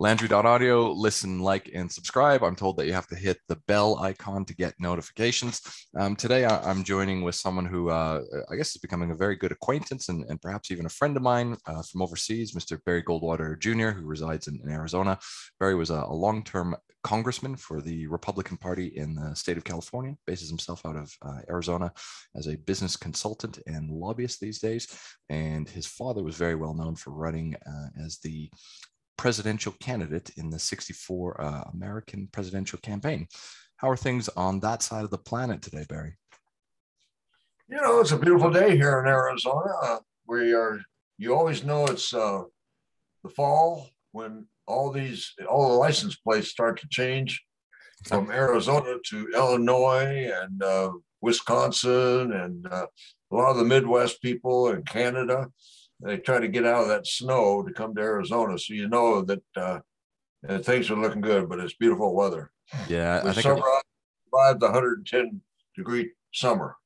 Landry.audio, listen, like, and subscribe. I'm told that you have to hit the bell icon to get notifications. Um, today, I, am joining with someone who uh, I guess is becoming a very good acquaintance and, and perhaps even a friend of mine uh, from overseas, Mr. Barry Goldwater Jr., who resides in, in Arizona. Barry was a, a long term congressman for the Republican Party in the state of California, bases himself out of uh, Arizona as a business consultant and lobbyist these days. And his father was very well known for running uh, as the presidential candidate in the 64 uh, American presidential campaign. How are things on that side of the planet today, Barry? You know, it's a beautiful day here in Arizona. Uh, we are, you always know it's uh, the fall when all these, all the license plates start to change from Arizona to Illinois and uh, Wisconsin and uh, a lot of the Midwest people and Canada they try to get out of that snow to come to Arizona. So you know that uh, things are looking good, but it's beautiful weather. Yeah, I think summer I survived the 110 degree summer.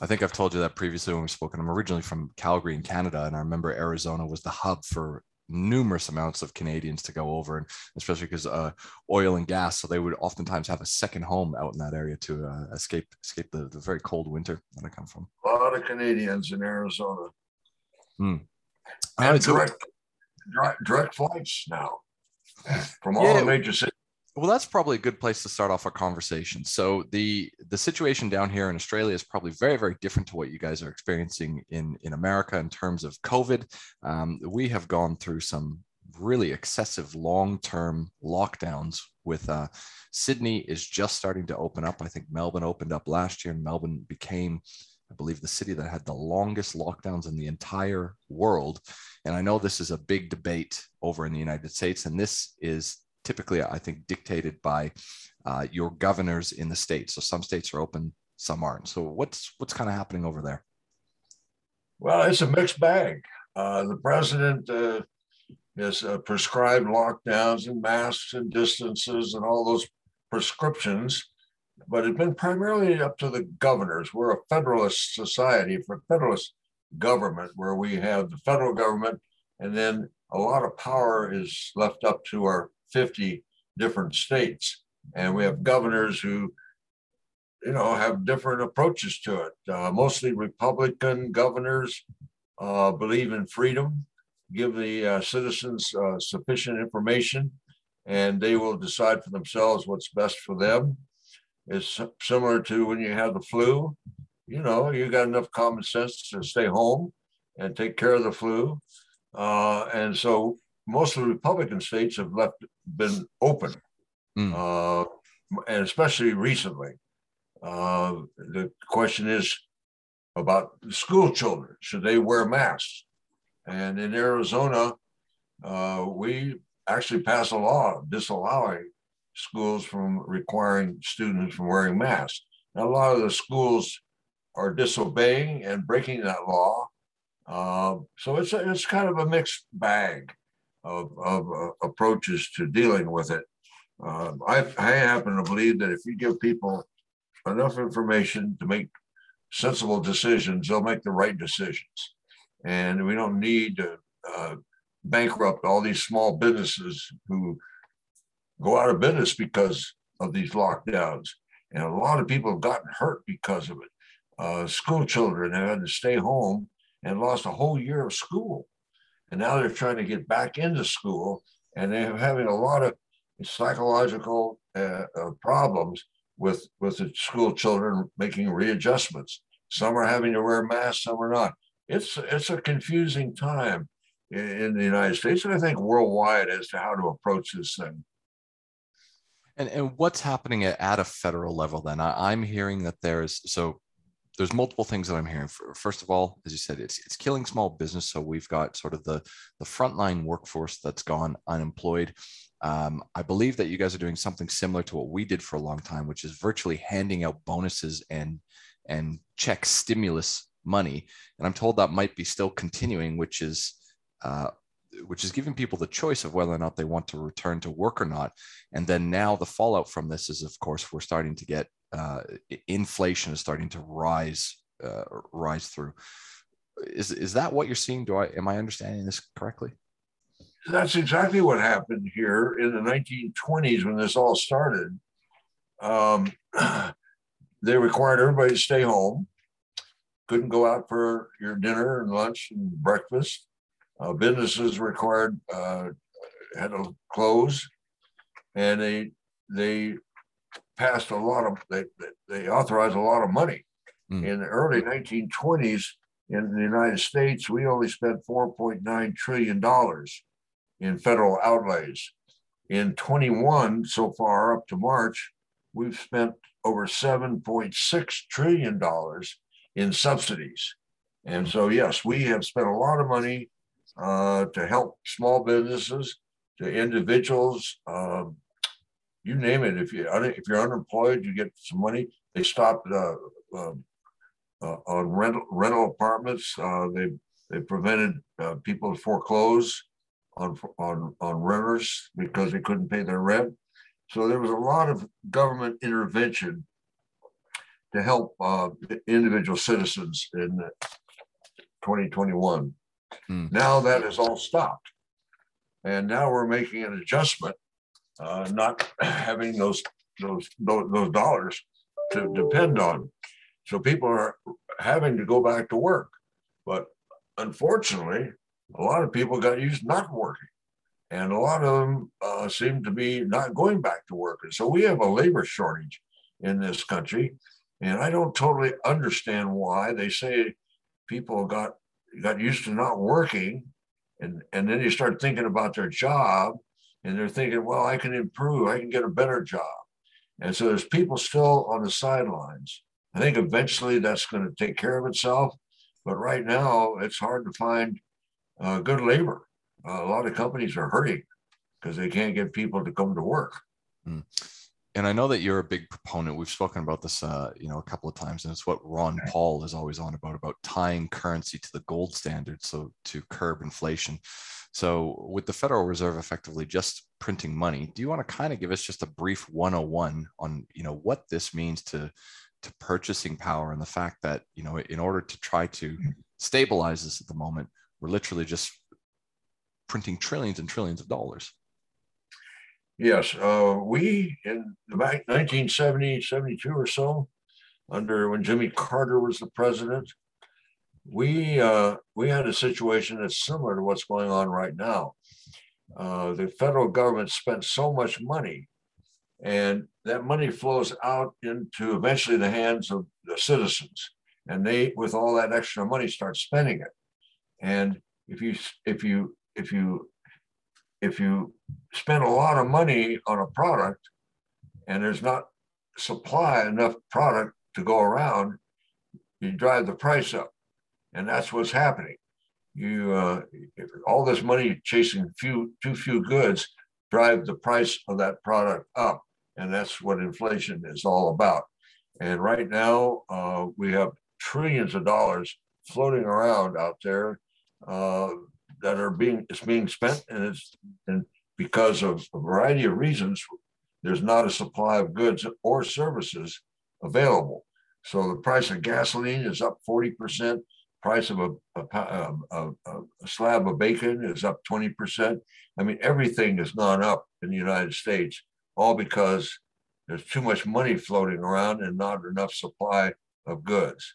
I think I've told you that previously when we've spoken. I'm originally from Calgary in Canada, and I remember Arizona was the hub for numerous amounts of Canadians to go over, and especially because uh, oil and gas, so they would oftentimes have a second home out in that area to uh, escape escape the, the very cold winter that I come from. A lot of Canadians in Arizona. Hmm. And direct, direct, direct flights now from all yeah. the major cities. Well, that's probably a good place to start off our conversation. So the the situation down here in Australia is probably very very different to what you guys are experiencing in in America in terms of COVID. Um, we have gone through some really excessive long term lockdowns. With uh, Sydney is just starting to open up. I think Melbourne opened up last year, and Melbourne became I believe, the city that had the longest lockdowns in the entire world. And I know this is a big debate over in the United States, and this is typically, I think, dictated by uh, your governors in the state. So some states are open, some aren't. So what's what's kind of happening over there? Well, it's a mixed bag. Uh, the president uh, has uh, prescribed lockdowns and masks and distances and all those prescriptions but it's been primarily up to the governors. We're a federalist society for federalist government, where we have the federal government, and then a lot of power is left up to our 50 different states. And we have governors who, you know, have different approaches to it. Uh, mostly Republican governors uh, believe in freedom, give the uh, citizens uh, sufficient information, and they will decide for themselves what's best for them is similar to when you have the flu. You know, you got enough common sense to stay home and take care of the flu. Uh, and so most of the Republican states have left been open, mm. uh, and especially recently. Uh, the question is about school children: should they wear masks? And in Arizona, uh, we actually passed a law disallowing schools from requiring students from wearing masks. Now, a lot of the schools are disobeying and breaking that law. Uh, so it's a, it's kind of a mixed bag of, of uh, approaches to dealing with it. Uh, I, I happen to believe that if you give people enough information to make sensible decisions, they'll make the right decisions. And we don't need to uh, bankrupt all these small businesses who go out of business because of these lockdowns. And a lot of people have gotten hurt because of it. Uh, school children have had to stay home and lost a whole year of school. And now they're trying to get back into school and they're having a lot of psychological uh, uh, problems with, with the school children making readjustments. Some are having to wear masks, some are not. It's, it's a confusing time in, in the United States and I think worldwide as to how to approach this thing. And, and what's happening at, at a federal level then? I, am hearing that there's so there's multiple things that I'm hearing. First of all, as you said, it's it's killing small business. So we've got sort of the the frontline workforce that's gone unemployed. Um, I believe that you guys are doing something similar to what we did for a long time, which is virtually handing out bonuses and and check stimulus money. And I'm told that might be still continuing, which is uh, which is giving people the choice of whether or not they want to return to work or not. And then now the fallout from this is, of course, we're starting to get uh, inflation is starting to rise uh, rise through. Is is that what you're seeing? Do I am I understanding this correctly? That's exactly what happened here in the 1920s when this all started. Um, they required everybody to stay home, couldn't go out for your dinner and lunch and breakfast. Uh, businesses required uh, had to close, and they they passed a lot of they they authorized a lot of money. Mm. In the early 1920s, in the United States, we only spent 4.9 trillion dollars in federal outlays. In 21 so far up to March, we've spent over 7.6 trillion dollars in subsidies. And so, yes, we have spent a lot of money uh, to help small businesses, to individuals. Um, you name it. If you if you're unemployed, you get some money. They stopped uh, um, uh, on rental rental apartments. Uh, they they prevented uh, people to foreclose on on on renters because they couldn't pay their rent. So there was a lot of government intervention to help individual citizens in 2021. Mm. Now that is all stopped. And now we're making an adjustment, uh, not having those, those, those, those dollars to depend on. So people are having to go back to work. But unfortunately, a lot of people got used not working. And a lot of them uh, seem to be not going back to work. And so we have a labor shortage in this country. And I don't totally understand why they say people got got used to not working and and then you start thinking about their job and they're thinking well i can improve. I can get a better job. And so there's people still on the sidelines. I think eventually that's going to take care of itself but right now it's hard to find uh, good labor. Uh, a lot of companies are hurting because they can't get people to come to work. Mm and I know that you're a big proponent. We've spoken about this, uh, you know, a couple of times, and it's what Ron Paul is always on about about tying currency to the gold standard, so to curb inflation. So, with the Federal Reserve effectively just printing money, do you want to kind of give us just a brief 101 on, you know, what this means to to purchasing power and the fact that, you know, in order to try to mm-hmm. stabilize this at the moment, we're literally just printing trillions and trillions of dollars. Yes, uh, we in the 1970, 72 or so, under when Jimmy Carter was the president, we uh, we had a situation that's similar to what's going on right now. Uh, the federal government spent so much money, and that money flows out into eventually the hands of the citizens, and they, with all that extra money, start spending it. And if you if you if you if you spend a lot of money on a product and there's not supply enough product to go around, you drive the price up. And that's what's happening. You uh, all this money chasing few too few goods drive the price of that product up, and that's what inflation is all about. And right now, uh, we have trillions of dollars floating around out there uh, that are being is being spent, and it's and because of a variety of reasons, there's not a supply of goods or services available. So the price of gasoline is up 40%. Price of a, a, a, a slab of bacon is up 20%. I mean, everything has gone up in the United States, all because there's too much money floating around and not enough supply of goods.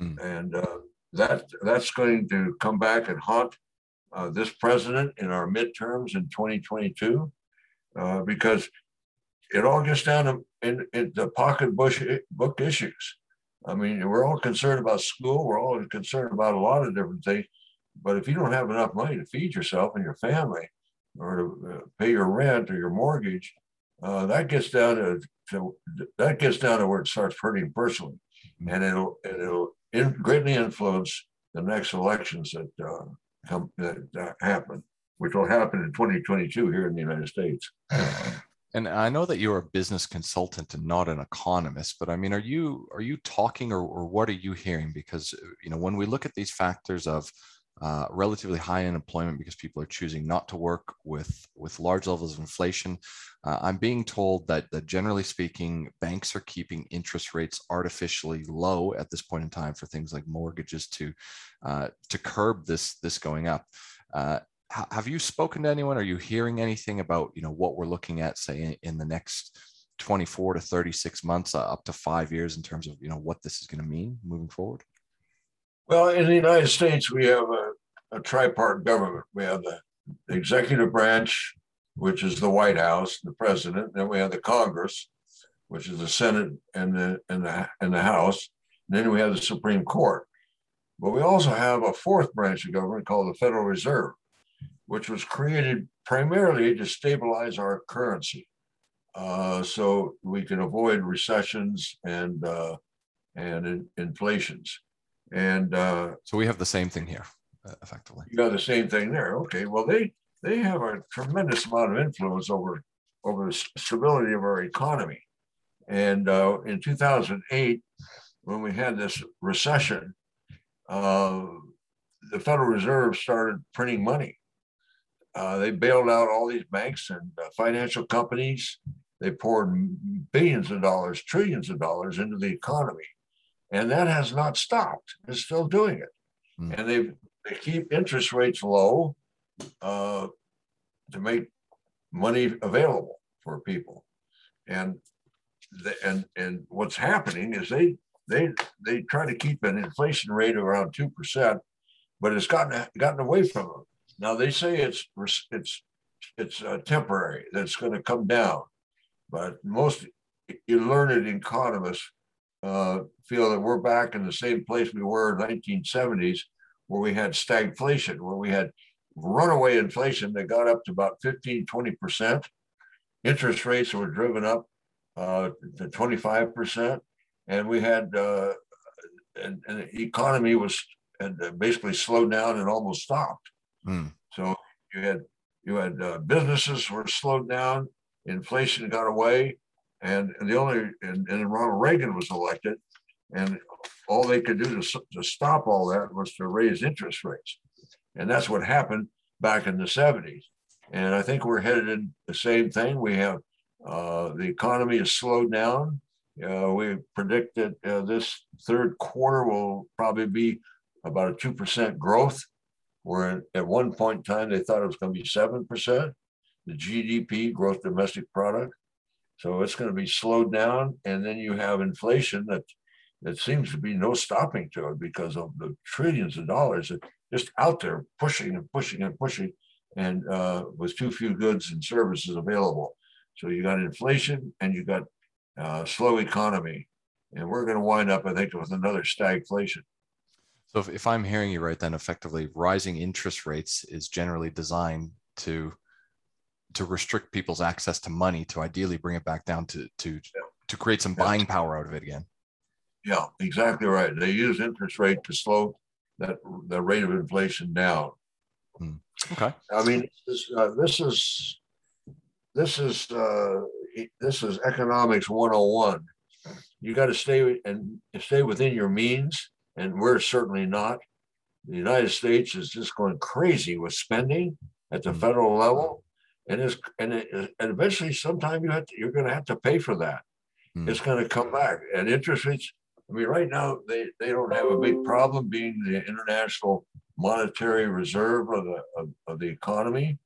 Mm. And uh, that that's going to come back and haunt uh, this president in our midterms in 2022 uh, because it all gets down to in, in the pocketbook issues. I mean, we're all concerned about school. We're all concerned about a lot of different things. But if you don't have enough money to feed yourself and your family, or to uh, pay your rent or your mortgage, uh, that gets down to, to, that gets down to where it starts hurting personally, mm-hmm. and it'll it'll in, greatly influence the next elections that uh, come, that happen, which will happen in 2022 here in the United States. And I know that you're a business consultant and not an economist, but I mean, are you are you talking or, or what are you hearing? Because you know, when we look at these factors of uh, relatively high unemployment because people are choosing not to work with with large levels of inflation. Uh, I'm being told that, that generally speaking, banks are keeping interest rates artificially low at this point in time for things like mortgages to uh, to curb this this going up. Uh, have you spoken to anyone? Are you hearing anything about you know what we're looking at, say, in, in the next 24 to 36 months, uh, up to five years, in terms of you know what this is going to mean moving forward? Well, in the United States, we have a, a tripart government. We have the executive branch, which is the White House, the president. Then we have the Congress, which is the Senate and the and the and the House. And then we have the Supreme Court. But we also have a fourth branch of government called the Federal Reserve, which was created primarily to stabilize our currency, uh, so we can avoid recessions and uh, and in, inflations. And uh, so we have the same thing here, uh, effectively. You got the same thing there. Okay. Well, they they have a tremendous amount of influence over over the stability of our economy. And uh, in 2008, when we had this recession, uh, the Federal Reserve started printing money. Uh, they bailed out all these banks and uh, financial companies. They poured billions of dollars, trillions of dollars into the economy. And that has not stopped. It's still doing it. Mm. And they they keep interest rates low uh, to make money available for people. And the, and and what's happening is they they they try to keep an inflation rate around two percent, but it's gotten gotten away from them. Now they say it's it's it's uh, temporary. That's going to come down, but most you learned economists uh, feel that we're back in the same place we were in the 1970s, where we had stagflation, where we had runaway inflation that got up to about 15, 20 percent. Interest rates were driven up uh, to 25 percent and we had uh, and, and, the economy was basically slowed down and almost stopped. Mm. So you had you had uh, businesses were slowed down, inflation got away, and, the only and, and Ronald Reagan was elected, and all they could do to, to stop all that was to raise interest rates, and that's what happened back in the 70s. And I think we're headed in the same thing. We have uh, the economy has slowed down. Uh, we predict that uh, this third quarter will probably be about a 2% growth, where at one point in time they thought it was going to be 7%, the GDP, gross domestic product. So it's going to be slowed down. And then you have inflation that, that seems to be no stopping to it because of the trillions of dollars that just out there pushing and pushing and pushing and uh, with too few goods and services available. So you got inflation and you got uh, slow economy. And we're going to wind up, I think, with another stagflation. So, if, if I'm hearing you right, then effectively rising interest rates is generally designed to to restrict people's access to money to ideally bring it back down to to yeah. to create some buying power out of it again. Yeah, exactly right. They use interest rate to slow that the rate of inflation down. Hmm. Okay. I mean, this, uh, this is this is uh, this is economics 101. You got to stay and stay within your means, and we're certainly not. The United States is just going crazy with spending at the mm-hmm. federal level, and it's and, it, and eventually, sometime you have to, you're going to have to pay for that. Mm. It's going to come back, and interest rates. I mean, right now they, they don't have a big problem being the international monetary reserve of the of, of the economy,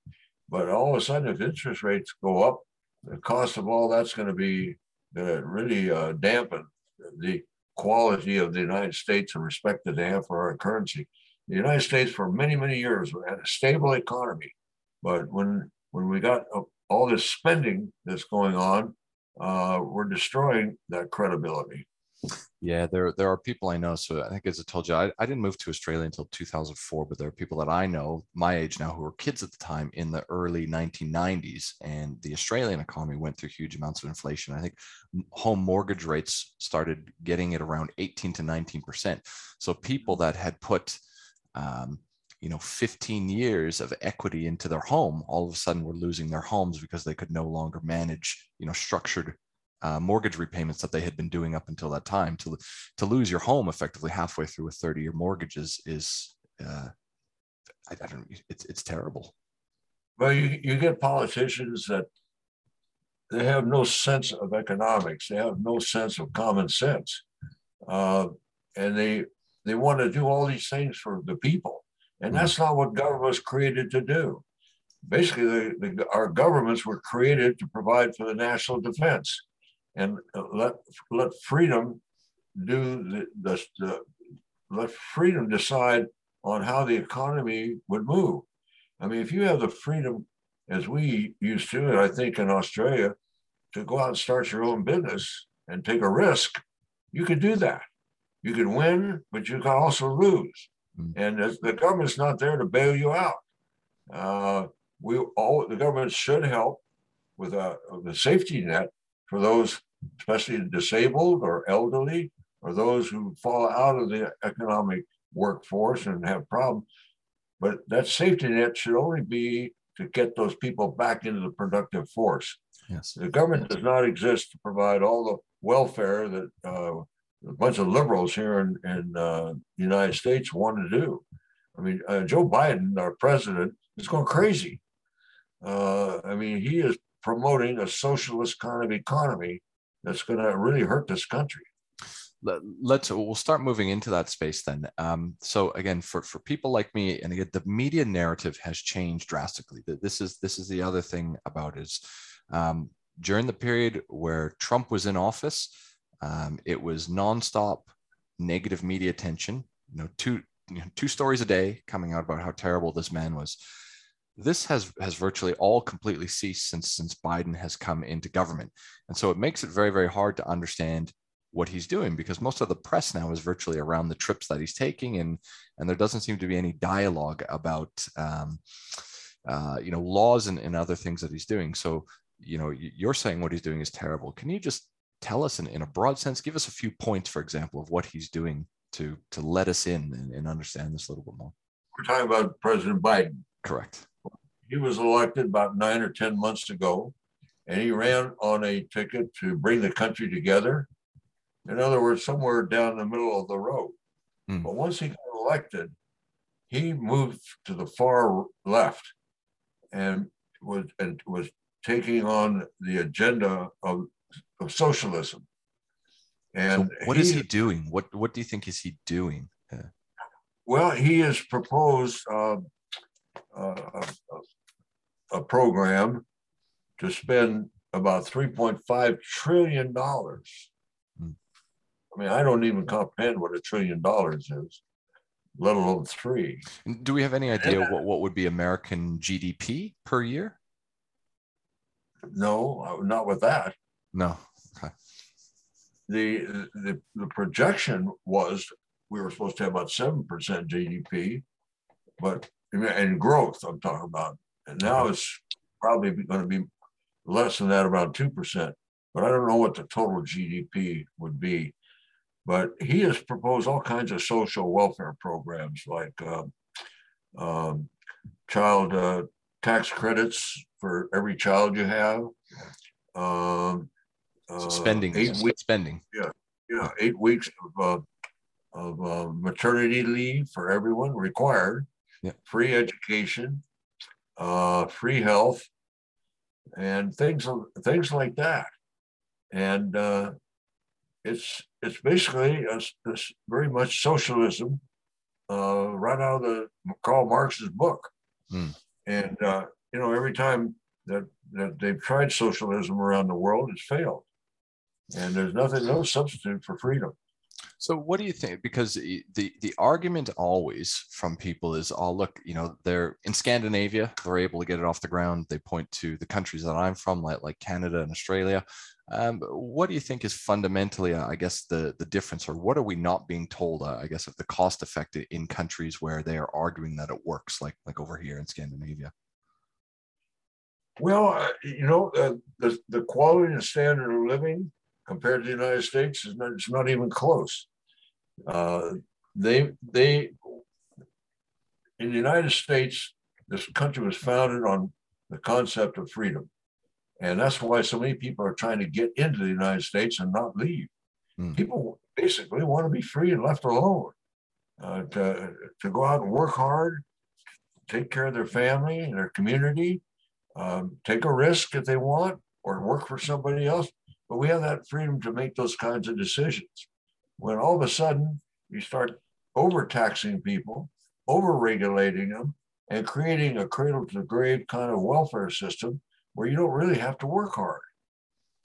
but all of a sudden, if interest rates go up, the cost of all that's going to be uh, really uh, dampen the quality of the United States and respect that they have for our currency. The United States, for many, many years, had a stable economy, but when when we got uh, all this spending that's going on, uh, we're destroying that credibility. Yeah, there there are people I know. So I think as I told you, I, I didn't move to Australia until 2004, but there are people that I know my age now who were kids at the time in the early 1990s, and the Australian economy went through huge amounts of inflation. I think home mortgage rates started getting it around 18 to 19 percent. So people that had put um, you know 15 years of equity into their home all of a sudden were losing their homes because they could no longer manage you know structured uh, mortgage repayments that they had been doing up until that time. To to lose your home effectively halfway through a 30 year mortgage is is uh, I, I don't it's it's terrible. Well, you, you get politicians that they have no sense of economics. They have no sense of common sense, uh, and they they want to do all these things for the people. And mm-hmm. that's not what government was created to do. Basically, the, the, our governments were created to provide for the national defense and let, let freedom do the, the, the let freedom decide on how the economy would move. I mean, if you have the freedom, as we used to, and I think in Australia, to go out and start your own business and take a risk, you could do that. You could win, but you can also lose. Mm. And the government's not there to bail you out. Uh, we all the government should help with a, a safety net for those, especially the disabled or elderly, or those who fall out of the economic workforce and have problems. But that safety net should only be to get those people back into the productive force. Yes. The government does not exist to provide all the welfare that uh, a bunch of liberals here in, in uh, the United States want to do. I mean, uh, Joe Biden, our president, is going crazy. Uh, I mean, he is promoting a socialist kind of economy that's going to really hurt this country let's we'll start moving into that space then um, so again for for people like me and again the media narrative has changed drastically this is this is the other thing about is um, during the period where trump was in office um, it was nonstop negative media attention you know two you know, two stories a day coming out about how terrible this man was. This has has virtually all completely ceased since since biden has come into government. And so it makes it very very hard to understand what he's doing because most of the press now is virtually around the trips that he's taking and and there doesn't seem to be any dialogue about um, uh, you know laws and, and other things that he's doing. So you know you're saying what he's doing is terrible. Can you just tell us in, in a broad sense give us a few points for example of what he's doing to to let us in and, and understand this a little bit more we're talking about president biden correct he was elected about nine or ten months ago and he ran on a ticket to bring the country together in other words, somewhere down the middle of the road. Mm. But once he got elected, he moved to the far left and was and was taking on the agenda of, of socialism. And so what he, is he doing? What what do you think is he doing? Yeah. Well, he has proposed uh, uh, a program to spend about 3.5 trillion dollars I mean, I don't even comprehend what a trillion dollars is, let alone three. Do we have any idea what, what would be American GDP per year? No, uh, not with that. No. The, the, the projection was we were supposed to have about 7% GDP, but and growth I'm talking about. And now it's probably going to be less than that, around 2%. But I don't know what the total GDP would be. But he has proposed all kinds of social welfare programs like uh, um, child uh, tax credits for every child you have. Um, so spending, eight weeks, spending. Yeah, yeah, eight weeks of, uh, of uh, maternity leave for everyone required. Yeah. Free education, uh, free health, and things things like that. And uh, it's it's basically a, a very much socialism, uh, right out of the Karl Marx's book. Mm. And uh, you know, every time that that they've tried socialism around the world, it's failed. And there's nothing, no substitute for freedom. So what do you think? Because the the argument always from people is, oh look, you know, they're in Scandinavia, they're able to get it off the ground. They point to the countries that I'm from, like like Canada and Australia. Um, what do you think is fundamentally, I guess, the the difference, or what are we not being told? Uh, I guess of the cost effect in countries where they are arguing that it works, like like over here in Scandinavia. Well, uh, you know, uh, the the quality and standard of living compared to the United States is not, it's not even close. Uh, they they in the United States, this country was founded on the concept of freedom, and that's why so many people are trying to get into the United States and not leave. Mm. People basically want to be free and left alone, uh, to to go out and work hard, take care of their family and their community, um, take a risk if they want, or work for somebody else. But we have that freedom to make those kinds of decisions when all of a sudden you start overtaxing people, over-regulating them and creating a cradle to grave kind of welfare system where you don't really have to work hard.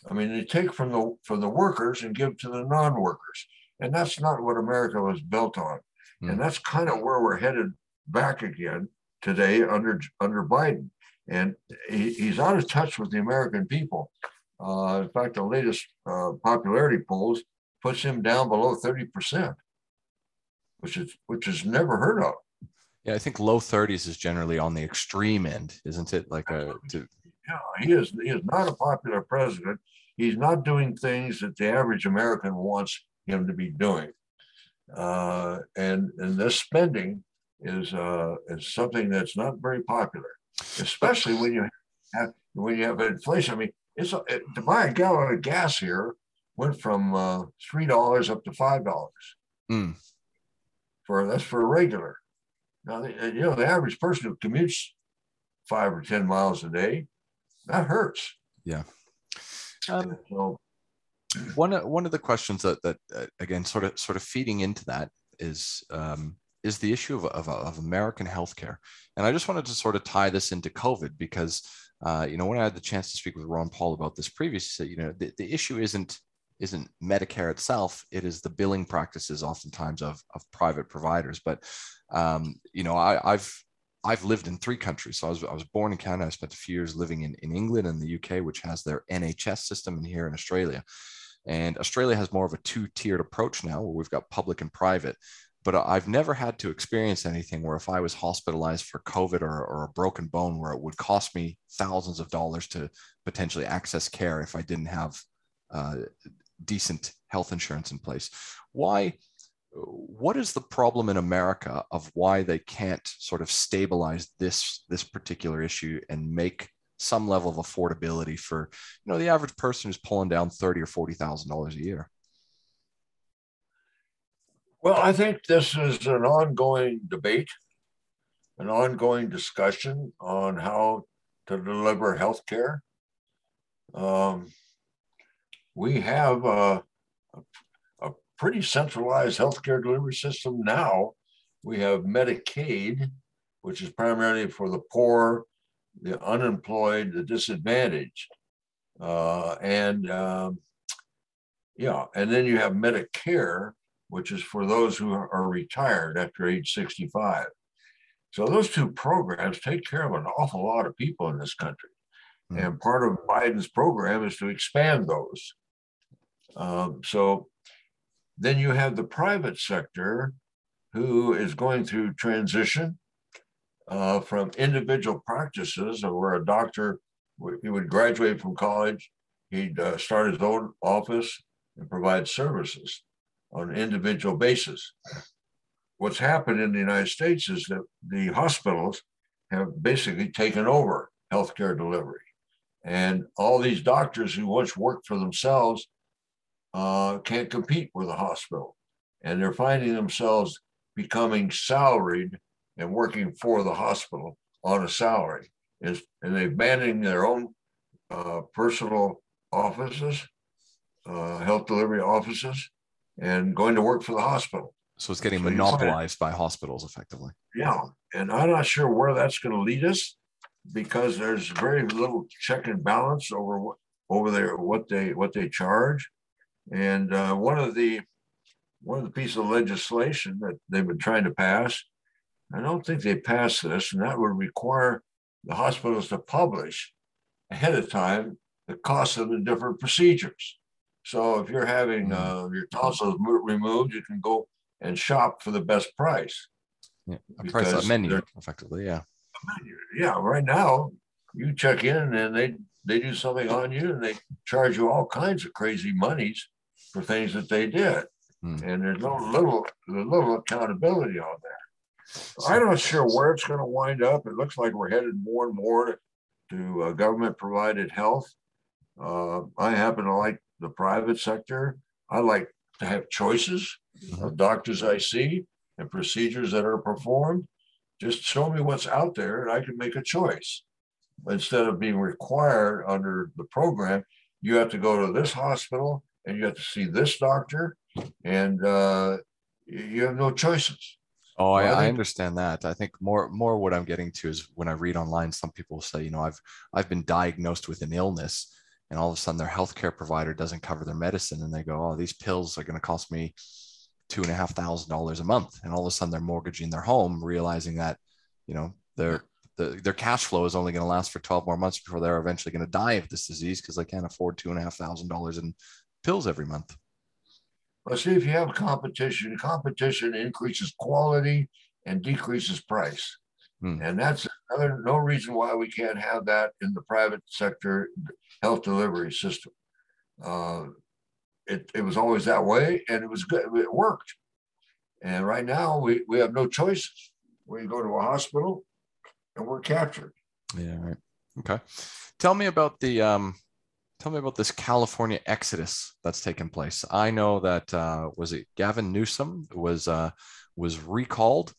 I mean, they take from the from the workers and give to the non-workers, and that's not what America was built on. Mm. And that's kind of where we're headed back again today under under Biden. And he, he's out of touch with the American people. Uh, in fact, the latest uh, popularity polls puts him down below 30%, which is which is never heard of. Yeah, I think low 30s is generally on the extreme end, isn't it? Like a to... yeah, he is he is not a popular president. He's not doing things that the average American wants him to be doing. Uh, and and this spending is uh, is something that's not very popular, especially when you have when you have inflation. I mean, it's a, it, to buy a gallon of gas here went from uh, three dollars up to five dollars. Mm. For that's for a regular. Now, you know, the average person who commutes five or 10 miles a day, that hurts. Yeah. Um, so, one, one of the questions that, that uh, again, sort of, sort of feeding into that is, um, is the issue of, of, of American healthcare. And I just wanted to sort of tie this into COVID because, uh, you know, when I had the chance to speak with Ron Paul about this previously, you know, the, the issue isn't isn't Medicare itself; it is the billing practices, oftentimes of of private providers. But um, you know, I, have I've lived in three countries. So I was, I was born in Canada. I spent a few years living in, in England and the UK, which has their NHS system, and here in Australia. And Australia has more of a two tiered approach now where we've got public and private. But I've never had to experience anything where if I was hospitalized for COVID or, or a broken bone, where it would cost me thousands of dollars to potentially access care if I didn't have uh, decent health insurance in place. Why? what is the problem in America of why they can't sort of stabilize this this particular issue and make some level of affordability for you know the average person who's pulling down thirty or forty thousand dollars a year? Well, I think this is an ongoing debate, an ongoing discussion on how to deliver health care. Um, we have a, pretty centralized healthcare delivery system now. We have Medicaid, which is primarily for the poor, the unemployed, the disadvantaged. Uh, and um, yeah, and then you have Medicare, which is for those who are retired after age 65. So those two programs take care of an awful lot of people in this country. Mm-hmm. And part of Biden's program is to expand those. Um, so then you have the private sector who is going through transition uh, from individual practices where a doctor he would graduate from college, he'd uh, start his own office and provide services on an individual basis. What's happened in the United States is that the hospitals have basically taken over healthcare delivery. And all these doctors who once worked for themselves uh, can't compete with a hospital. And they're finding themselves becoming salaried and working for the hospital on a salary. and they're abandoning their own uh, personal offices, uh, health delivery offices, and going to work for the hospital. So it's getting so monopolized by hospitals effectively. Yeah. And I'm not sure where that's going to lead us because there's very little check and balance over what over there what they what they charge and uh, one of the one of the pieces of legislation that they've been trying to pass, I don't think they passed this, and that would require the hospitals to publish ahead of time the cost of the different procedures. So if you're having mm-hmm. uh, your tonsils removed, you can go and shop for the best price. Yeah, a price a menu, effectively. Yeah. Menu. Yeah. Right now, you check in and they they do something on you and they charge you all kinds of crazy monies for things that they did. Hmm. And there's no little, little accountability on there. I'm not sure where it's going to wind up. It looks like we're headed more and more to uh, government provided health. Uh, I happen to like the private sector. I like to have choices mm-hmm. of doctors I see and procedures that are performed. Just show me what's out there and I can make a choice. Instead of being required under the program, you have to go to this hospital and you have to see this doctor, and uh, you have no choices. Oh, I, I, I, understand that. I think more more what I'm getting to is when I read online, some people say, you know, I've I've been diagnosed with an illness, and all of a sudden their healthcare provider doesn't cover their medicine, and they go, oh, these pills are going to cost me two and a half thousand dollars a month, and all of a sudden they're mortgaging their home, realizing that, you know, their the, their cash flow is only going to last for 12 more months before they're eventually going to die of this disease because they can't afford two and a half thousand dollars in pills every month. Well, see, if you have competition, competition increases quality and decreases price. Hmm. And that's another, no reason why we can't have that in the private sector health delivery system. Uh, it, it was always that way and it was good. It worked. And right now we, we have no choices. We go to a hospital and we're captured. Yeah. Right. Okay. Tell me about the, um, tell me about this California exodus that's taken place. I know that uh, was it Gavin Newsom was uh, was recalled.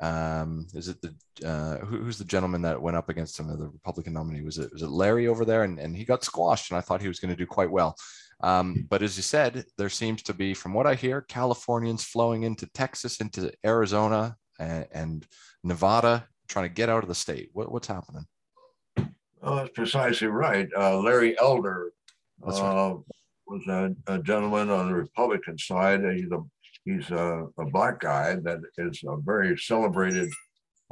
Um, is it the uh, who, who's the gentleman that went up against him, the Republican nominee? Was it was it Larry over there? And, and he got squashed, and I thought he was going to do quite well. Um, but as you said, there seems to be, from what I hear, Californians flowing into Texas, into Arizona, and, and Nevada, trying to get out of the state. What, what's happening? Oh, that's precisely right. Uh, Larry Elder uh, was a, a, gentleman on the Republican side. He's a he's a, a black guy that is a very celebrated.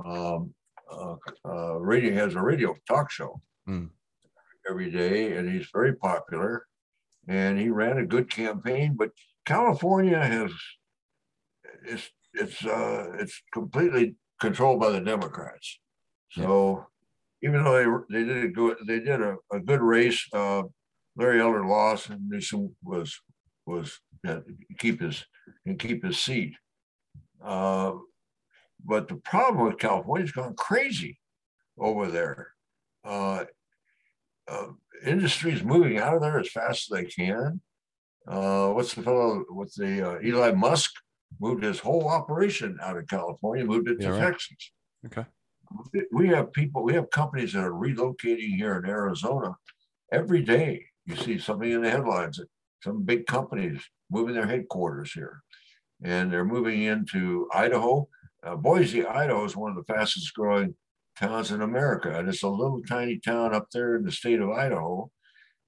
Um, uh, uh, radio has a radio talk show mm. every day, and he's very popular. And he ran a good campaign, but California has it's it's uh, it's completely controlled by the Democrats. So even though they, they did a good they did a, a good race. Uh, Larry Elder lost, and Newsom was was uh, keep his and keep his seat. Uh, but the problem with California's gone crazy over there. Uh, uh, industry's moving out of there as fast as they can. Uh, what's the fellow? What's the uh, Elon Musk moved his whole operation out of California, moved it to yeah, right. Texas. Okay we have people, we have companies that are relocating here in Arizona every day. You see something in the headlines, some big companies moving their headquarters here, and they're moving into Idaho. Uh, Boise, Idaho is one of the fastest growing towns in America, and it's a little tiny town up there in the state of Idaho,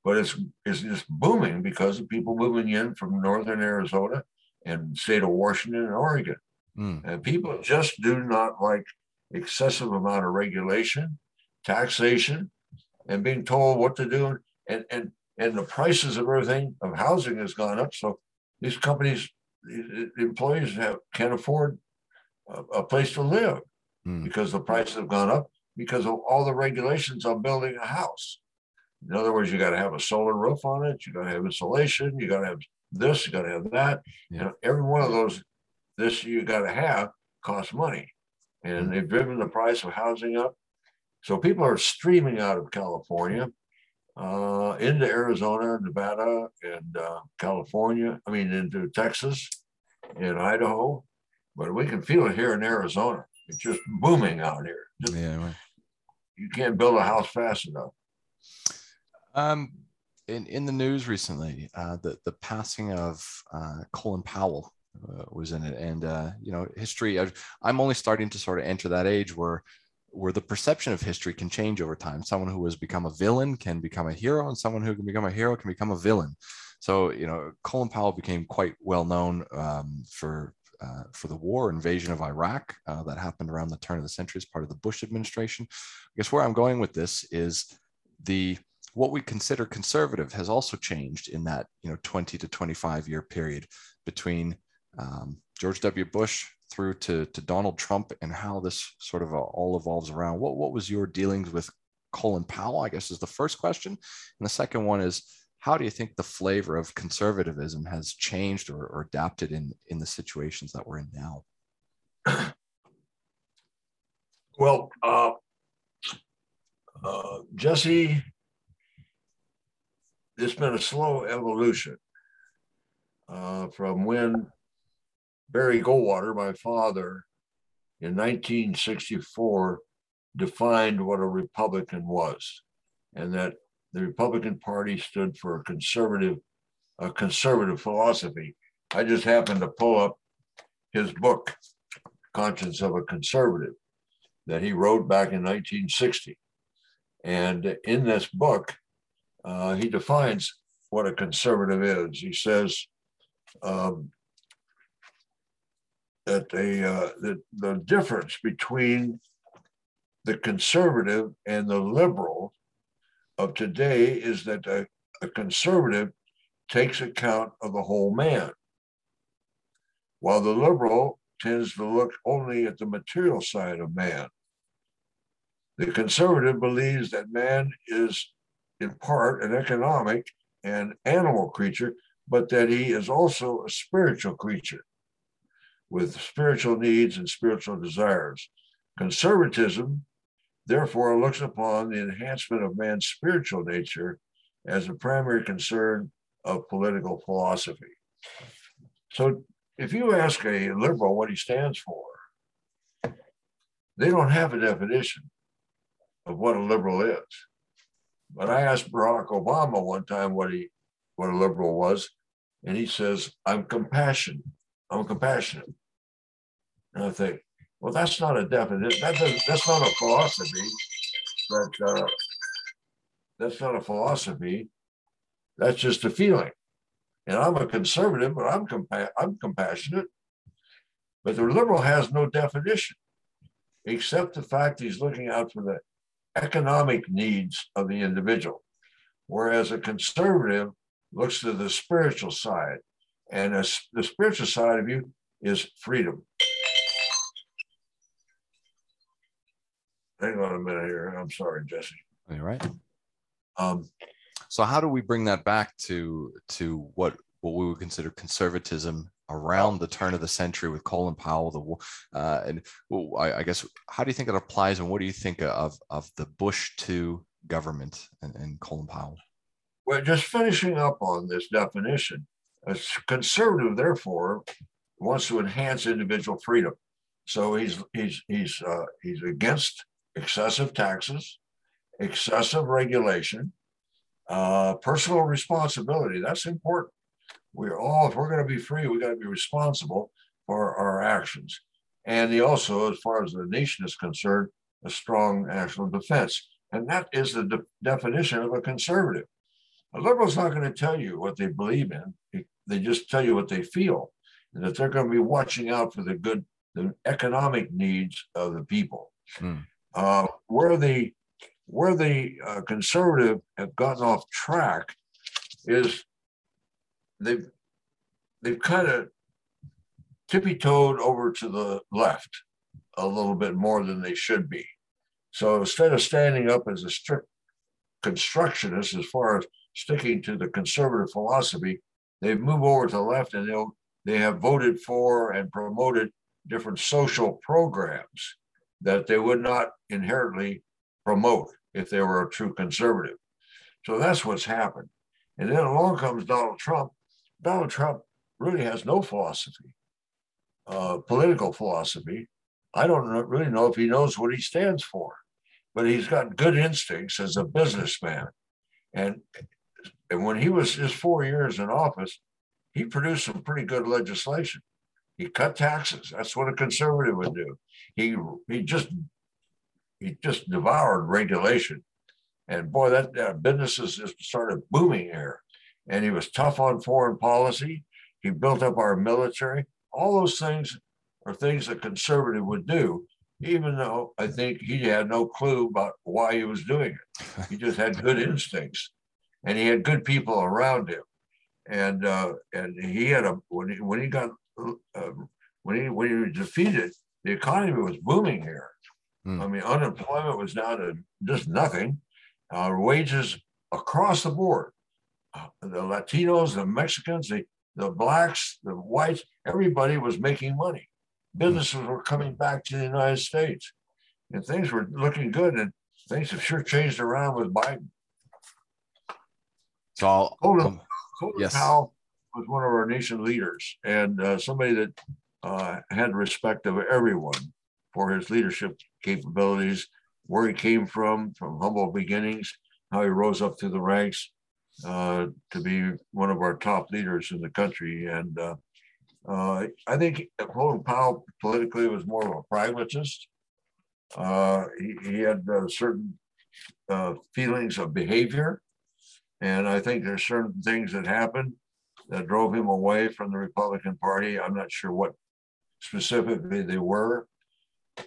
but it's it's just booming because of people moving in from northern Arizona and state of Washington and Oregon. Mm. And people just do not like excessive amount of regulation, taxation, and being told what to do. And, and, and the prices of everything of housing has gone up. So these companies, employees have, can't afford a, a place to live mm. because the prices have gone up because of all the regulations on building a house. In other words, you got to have a solar roof on it. You got to have insulation. You got to have this. You got to have that. Yeah. And every one of those, this you got to have costs money and they've driven the price of housing up. So people are streaming out of California uh, into Arizona, Nevada, and uh, California. I mean, into Texas and Idaho. But we can feel it here in Arizona. It's just booming out here. Just, yeah, right. you can't build a house fast enough. Um, in in the news recently, uh, the the passing of uh, Colin Powell, uh, was in it. And uh, you know, history. I, I'm only starting to sort of enter that age where where the perception of history can change over time. Someone who has become a villain can become a hero, and someone who can become a hero can become a villain. So you know, Colin Powell became quite well known um, for uh, for the war invasion of Iraq uh, that happened around the turn of the century as part of the Bush administration. I guess where I'm going with this is the what we consider conservative has also changed in that you know 20 to 25 year period between um, George W. Bush through to, to Donald Trump and how this sort of uh, all evolves around. What, what was your dealings with Colin Powell, I guess is the first question. And the second one is, how do you think the flavor of conservatism has changed or, or adapted in, in the situations that we're in now? Well, uh, uh, Jesse, it's been a slow evolution uh, from when Barry Goldwater, my father, in 1964 defined what a Republican was, and that the Republican Party stood for a conservative, a conservative philosophy. I just happened to pull up his book Conscience of a Conservative that he wrote back in 1960. And in this book, uh, he defines what a conservative is. He says um, that the, uh, the, the difference between the conservative and the liberal of today is that a, a conservative takes account of the whole man, while the liberal tends to look only at the material side of man. The conservative believes that man is in part an economic and animal creature, but that he is also a spiritual creature with spiritual needs and spiritual desires. Conservatism, therefore, looks upon the enhancement of man's spiritual nature as a primary concern of political philosophy. So, if you ask a liberal what he stands for, they don't have a definition of what a liberal is. But I asked Barack Obama one time what he what a liberal was, and he says, "I'm compassionate. I'm compassionate." And I think, well, that's not a definition. That that's not a philosophy. That uh, that's not a philosophy. That's just a feeling. And I'm a conservative, but I'm compa- I'm compassionate. But the liberal has no definition, except the fact he's looking out for the economic needs of the individual, whereas a conservative looks to the spiritual side, and a, the spiritual side of you is freedom. Hang on a minute here. I'm sorry, Jesse. All right. Um, so how do we bring that back to to what what we would consider conservatism around the turn of the century with Colin Powell. The uh, and well, I, I, guess how do you think it applies, and what do you think of of the Bush two government and, and Colin Powell? Well, just finishing up on this definition, a conservative, therefore, wants to enhance individual freedom. So he's he's he's uh, he's against excessive taxes, excessive regulation, uh, personal responsibility. That's important we're all, if we're going to be free, we got to be responsible for our actions. And he also, as far as the nation is concerned, a strong national defense. And that is the de- definition of a conservative. A liberal's not going to tell you what they believe in. They just tell you what they feel, and that they're going to be watching out for the good, the economic needs of the people. Hmm. Uh, where the where the uh, conservative have gotten off track is they've they've kind of tippy toed over to the left a little bit more than they should be. So instead of standing up as a strict constructionist, as far as sticking to the conservative philosophy, they've moved over to the left and they'll they have voted for and promoted different social programs that they would not inherently promote if they were a true conservative. So that's what's happened. And then along comes Donald Trump, Donald Trump really has no philosophy, uh, political philosophy. I don't really know if he knows what he stands for, but he's got good instincts as a businessman. And, and when he was just four years in office, he produced some pretty good legislation. He cut taxes. That's what a conservative would do. He he just he just devoured regulation, and boy, that, that businesses just started booming here and he was tough on foreign policy. He built up our military. All those things are things a conservative would do, even though I think he had no clue about why he was doing it. He just had good instincts, and he had good people around him. And uh, and he had a when he when he got uh, when he when he was defeated, the economy was booming here. Mm. I mean, unemployment was down to just nothing. Uh, wages across the board the Latinos, the Mexicans, the, the blacks, the whites, everybody was making money. Businesses were coming back to the United States and things were looking good. And things have sure changed around with Biden. So I'll, Colin, Colin yes. Powell was one of our nation leaders and uh, somebody that uh, had respect of everyone for his leadership capabilities, where he came from, from humble beginnings, how he rose up through the ranks, uh, to be one of our top leaders in the country. And uh, Uh, I think Colin Powell politically was more of a pragmatist. Uh, he, he, had uh, certain uh, feelings of behavior. And I think there's certain things that happened that drove him away from the Republican Party. I'm not sure what specifically they were,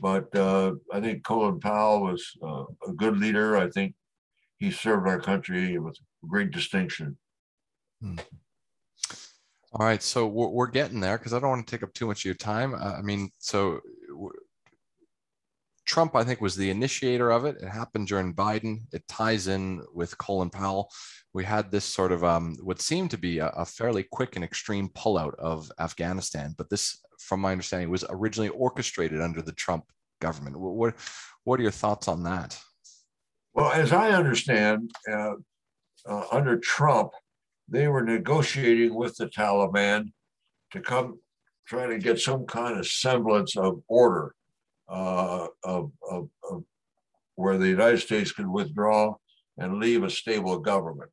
but uh, I think Colin Powell was uh, a good leader. I think he served our country with great distinction. Hmm. All right, so we're, getting there because I don't want to take up too much of your time. Uh, I mean, so Trump, I think, was the initiator of it. It happened during Biden. It ties in with Colin Powell. We had this sort of um, what seemed to be a, a, fairly quick and extreme pullout of Afghanistan, but this, from my understanding, was originally orchestrated under the Trump government. What, what are your thoughts on that? Well, as I understand, uh, uh, under Trump, they were negotiating with the Taliban to come try to get some kind of semblance of order uh, of, of, of where the United States could withdraw and leave a stable government.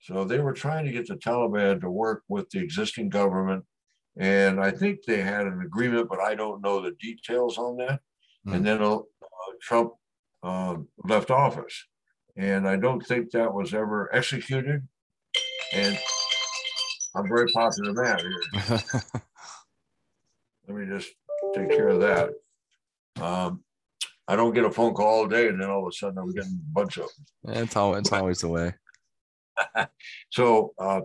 So they were trying to get the Taliban to work with the existing government. And I think they had an agreement, but I don't know the details on that. Mm. And then uh, Trump uh, left office. And I don't think that was ever executed. And I'm very popular man here. Let me just take care of that. Um, I don't get a phone call all day, and then all of a sudden I'm getting a bunch of them. It's, all, it's always the way. so, uh,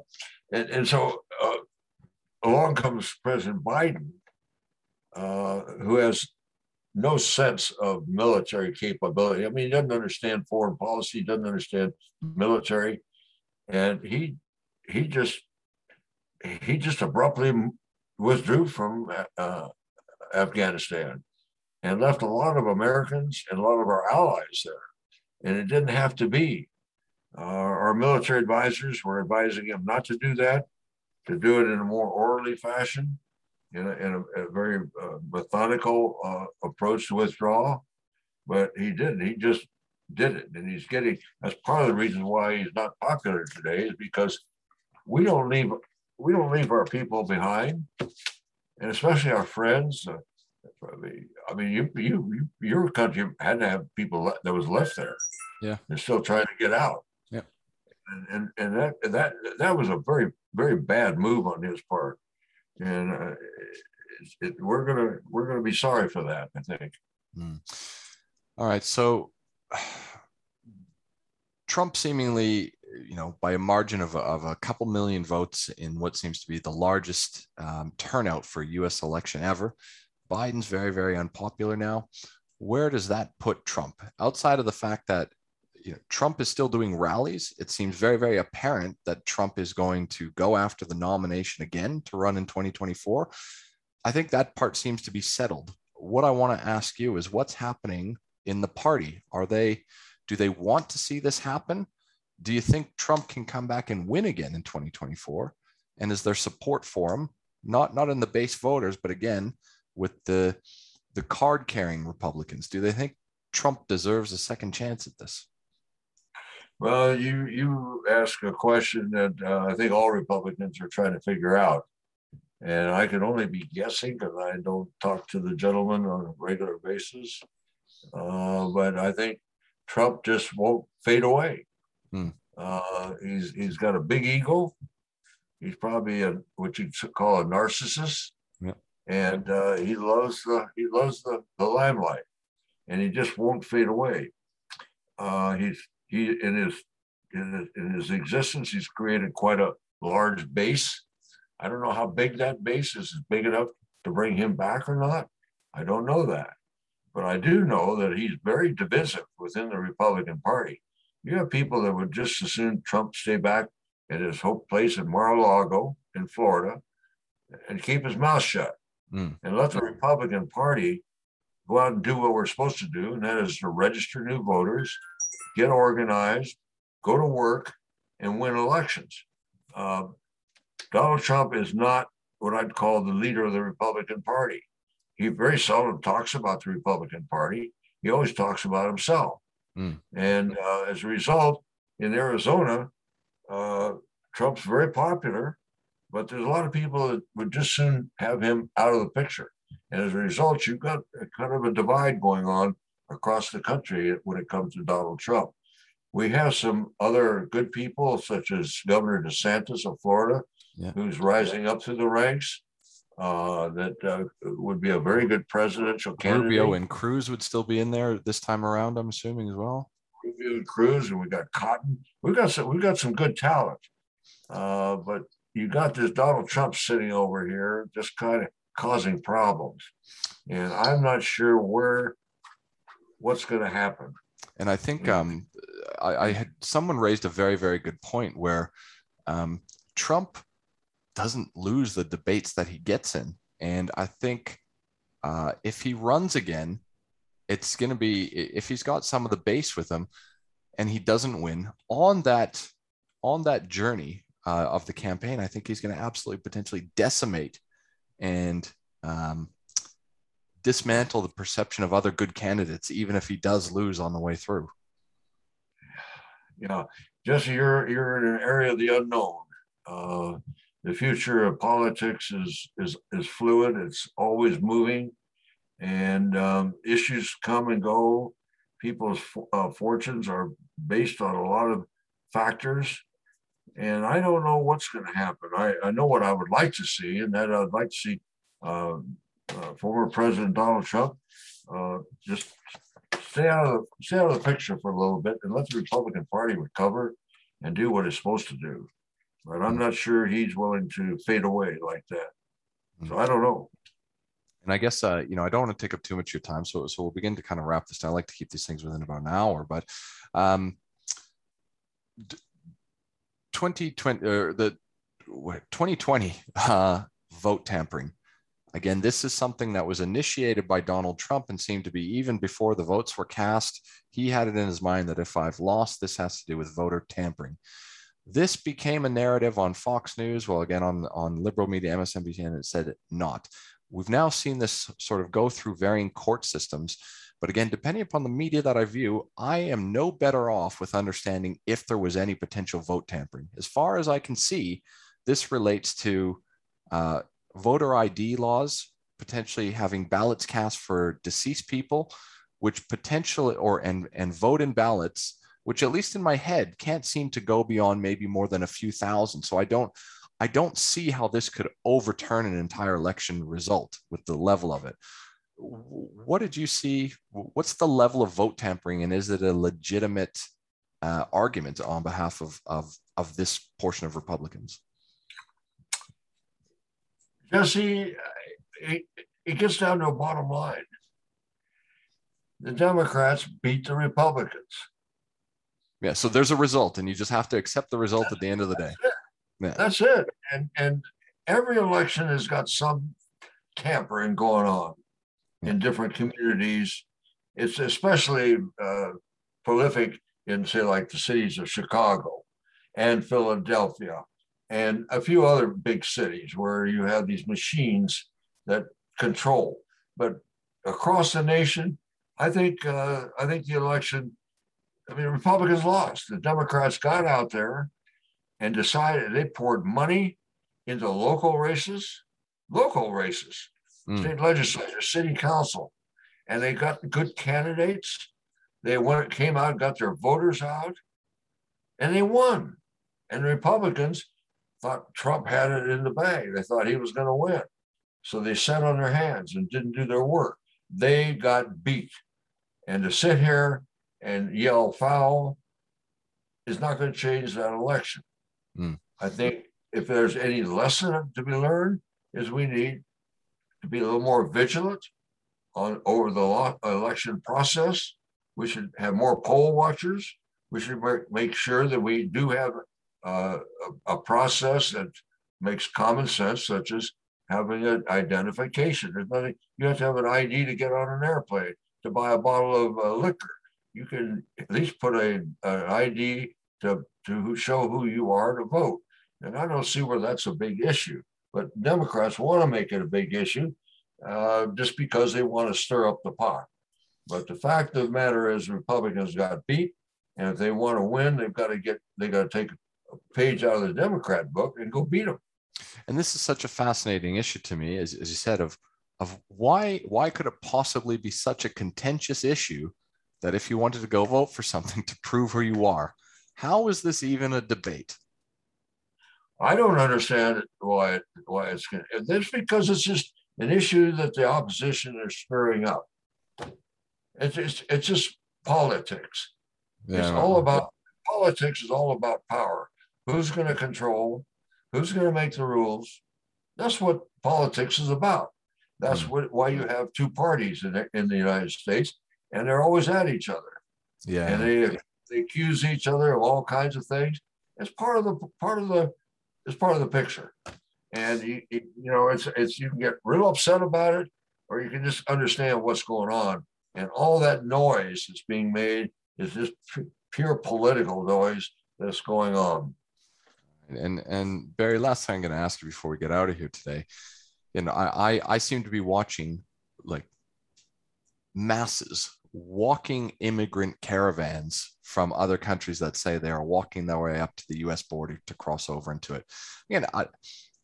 and, and so uh, along comes President Biden, uh, who has no sense of military capability. I mean, he doesn't understand foreign policy, he doesn't understand military, and he he just he just abruptly withdrew from uh, Afghanistan and left a lot of Americans and a lot of our allies there. And it didn't have to be. Uh, our military advisors were advising him not to do that, to do it in a more orderly fashion, in a, in a, a very uh, methodical uh, approach to withdrawal. But he didn't. He just did it. And he's getting, that's part of the reason why he's not popular today is because we don't leave, we don't leave our people behind. And especially our friends, uh, I mean, you, you, your country had to have people that was left there. Yeah, they're still trying to get out. Yeah, and and, and that that that was a very very bad move on his part, and uh, it, it, we're gonna we're gonna be sorry for that. I think. Mm. All right, so Trump seemingly, you know, by a margin of a, of a couple million votes in what seems to be the largest um, turnout for U.S. election ever, Biden's very, very unpopular now. Where does that put Trump outside of the fact that you know, Trump is still doing rallies? It seems very, very apparent that Trump is going to go after the nomination again to run in 2024. I think that part seems to be settled. What I want to ask you is what's happening in the party? Are they, do they want to see this happen? Do you think Trump can come back and win again in 2024? And is there support for him? Not, not in the base voters, but again, with the the card carrying Republicans? Do they think Trump deserves a second chance at this? Well, you you ask a question that uh, I think all Republicans are trying to figure out, and I can only be guessing because I don't talk to the gentleman on a regular basis. Uh, but I think Trump just won't fade away. Hmm. Uh, he's he's got a big ego. He's probably a what you'd call a narcissist and uh, he loves the he loves the, the limelight, and he just won't fade away. Uh, he's he in his, in his in his existence, he's created quite a large base. I don't know how big that base is. Is big enough to bring him back or not? I don't know that, but I do know that he's very divisive within the Republican Party. You have people that would just as soon Trump stay back at his hope place in Mar-a-Lago in Florida and keep his mouth shut mm. and let the Republican Party go out and do what we're supposed to do, and that is to register new voters, get organized, go to work, and win elections. Uh, Donald Trump is not what I'd call the leader of the Republican Party. He very seldom talks about the Republican Party. He always talks about himself. Mm. And uh, as a result, in Arizona, uh, Trump's very popular, but there's a lot of people that would just soon have him out of the picture. And as a result, you've got a, kind of a divide going on across the country when it comes to Donald Trump. We have some other good people, such as Governor DeSantis of Florida, yeah. who's rising up through the ranks. Uh, that uh, would be a very good presidential candidate. Rubio and Cruz would still be in there this time around, I'm assuming as well. Rubio and Cruz, and we got Cotton. We got some. We got some good talent, uh, but you got this Donald Trump sitting over here, just kind of causing problems, and I'm not sure where what's going to happen. And I think um, I, I, had someone raised a very very good point where um, Trump doesn't lose the debates that he gets in. And I think uh, if he runs again, it's going to be if he's got some of the base with him, and he doesn't win on that on that journey uh, of the campaign. I think he's going to absolutely potentially decimate and um, dismantle the perception of other good candidates, even if he does lose on the way through. You know, Jesse, you're you're in an area of the unknown. Uh, the future of politics is is is fluid. It's always moving, and um, issues come and go. People's uh, fortunes are based on a lot of factors, and I don't know what's going to happen. I, I know what I would like to see, and that I'd like to see uh, uh, former President Donald Trump uh, just stay out of the stay out of the picture for a little bit and let the Republican Party recover and do what it's supposed to do but I'm not sure he's willing to fade away like that. So I don't know. And I guess uh, you know I don't want to take up too much of your time, so so we'll begin to kind of wrap this down. I like to keep these things within about an hour, but um, 2020 or the 2020 uh, vote tampering. Again, this is something that was initiated by Donald Trump and seemed to be even before the votes were cast. He had it in his mind that if I've lost, this has to do with voter tampering. This became a narrative on Fox News. Well, again, on, on liberal media, MSNBC, and it said not. We've now seen this sort of go through varying court systems. But again, depending upon the media that I view, I am no better off with understanding if there was any potential vote tampering. As far as I can see, this relates to uh, voter ID laws, potentially having ballots cast for deceased people, which potentially, or and and vote in ballots which at least in my head can't seem to go beyond maybe more than a few thousand. So I don't I don't see how this could overturn an entire election result with the level of it. What did you see? What's the level of vote tampering, and is it a legitimate uh, argument on behalf of, of of this portion of Republicans? Jesse, it, it gets down to a bottom line. The Democrats beat the Republicans. Yeah. So there's a result, and you just have to accept the result at the end of the day. Yeah. That's it. And and every election has got some tampering going on. In different communities. It's especially uh, prolific in say like the cities of Chicago and Philadelphia and a few other big cities where you have these machines that control. But across the nation, I think uh, I think the election I mean, Republicans lost. The Democrats got out there and decided they poured money into local races, local races, mm. state legislature, city council, and they got good candidates. They went, came out, got their voters out, and they won. And the Republicans thought Trump had it in the bag. They thought he was going to win. So they sat on their hands and didn't do their work. They got beat. And to sit here and yell foul is not going to change that election. Mm. I think if there's any lesson to be learned, is we need to be a little more vigilant on over the election process. We should have more poll watchers. We should make sure that we do have uh, a, process that makes common sense, such as having an identification. There's nothing you have to have an ID to get on an airplane to buy a bottle of uh, liquor you can at least put a, an ID to, to show who you are to vote. And I don't see where that's a big issue. But Democrats want to make it a big issue uh, just because they want to stir up the pot. But the fact of the matter is, Republicans got beat, and if they want to win, they've got to get they got to take a page out of the Democrat book and go beat them. And this is such a fascinating issue to me, as, as you said, of of why why could it possibly be such a contentious issue that if you wanted to go vote for something to prove who you are, how is this even a debate? I don't understand why why it's this because it's just an issue that the opposition is stirring up. It's just, it's just politics. Yeah. It's all about politics is all about power. Who's going to control? Who's going to make the rules? That's what politics is about. That's mm. what, why you have two parties in, in the United States, and they're always at each other. Yeah, and they they accuse each other of all kinds of things. It's part of the part of the it's part of the picture. And you, you know, it's it's you can get real upset about it, or you can just understand what's going on. And all that noise that's being made is just pure political noise that's going on. And and Barry, last thing I'm going to ask you before we get out of here today, know, I I, I seem to be watching like masses walking immigrant caravans from other countries that say they are walking their way up to the US border to cross over into it. Again, I,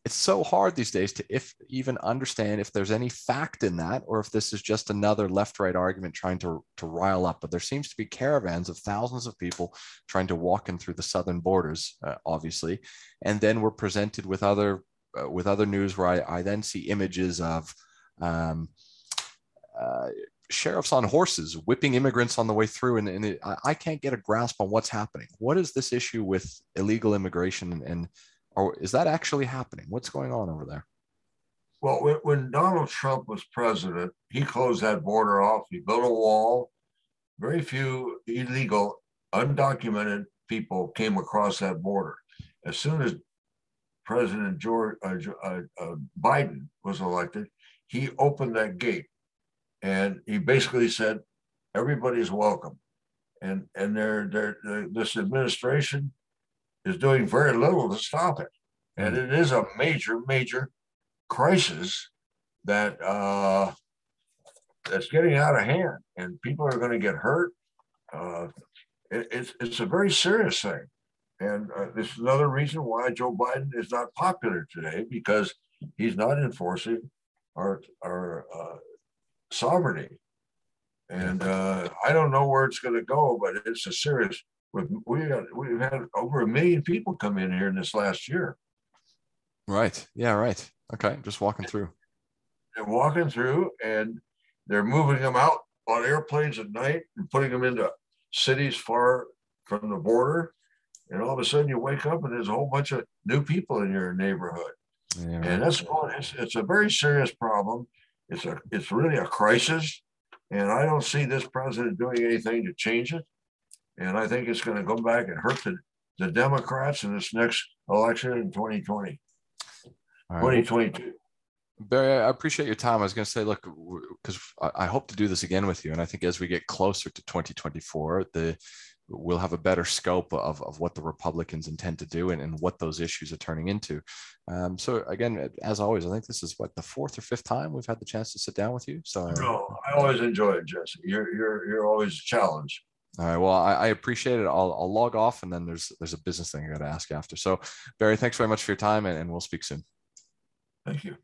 it's so hard these days to if even understand if there's any fact in that or if this is just another left right argument trying to, to rile up but there seems to be caravans of thousands of people trying to walk in through the southern borders uh, obviously and then we're presented with other uh, with other news where I, I then see images of um, uh, sheriffs on horses whipping immigrants on the way through and, and it, I, can't get a grasp on what's happening. What is this issue with illegal immigration and, or is that actually happening? What's going on over there? Well when, when donald trump was president he closed that border off. He built a wall. Very few illegal undocumented people came across that border. As soon as president george uh, uh, uh, biden was elected he opened that gate and he basically said everybody's welcome. And and they're, they're, they're, this administration is doing very little to stop it. And it is a major major crisis that uh, that's getting out of hand and people are going to get hurt. Uh, it, it's, it's a very serious thing. And uh, this is another reason why joe biden is not popular today because he's not enforcing our our uh, sovereignty. And uh, I don't know where it's going to go, but it's a serious. We got we've had over a million people come in here in this last year. Right. Yeah. Right. Okay. Just walking through. They're walking through, and they're moving them out on airplanes at night and putting them into cities far from the border. And all of a sudden, you wake up and there's a whole bunch of new people in your neighborhood. Yeah, right. And that's. It's, it's a very serious problem. It's a it's really a crisis, and I don't see this president doing anything to change it. And I think it's going to come back and hurt the, the Democrats in this next election in 2020, right. 2022. Barry, I appreciate your time. I was going to say, look, because I hope to do this again with you, and I think as we get closer to 2024, the we'll have a better scope of, of what the Republicans intend to do and, and what those issues are turning into. Um, so again, as always, I think this is what the fourth or fifth time we've had the chance to sit down with you. So no, I always enjoy it, Jesse. You're you're you're always a challenge. All right. Well, I, I appreciate it. I'll, I'll log off and then there's there's a business thing I got to ask after. So Barry, thanks very much for your time and, and we'll speak soon. Thank you.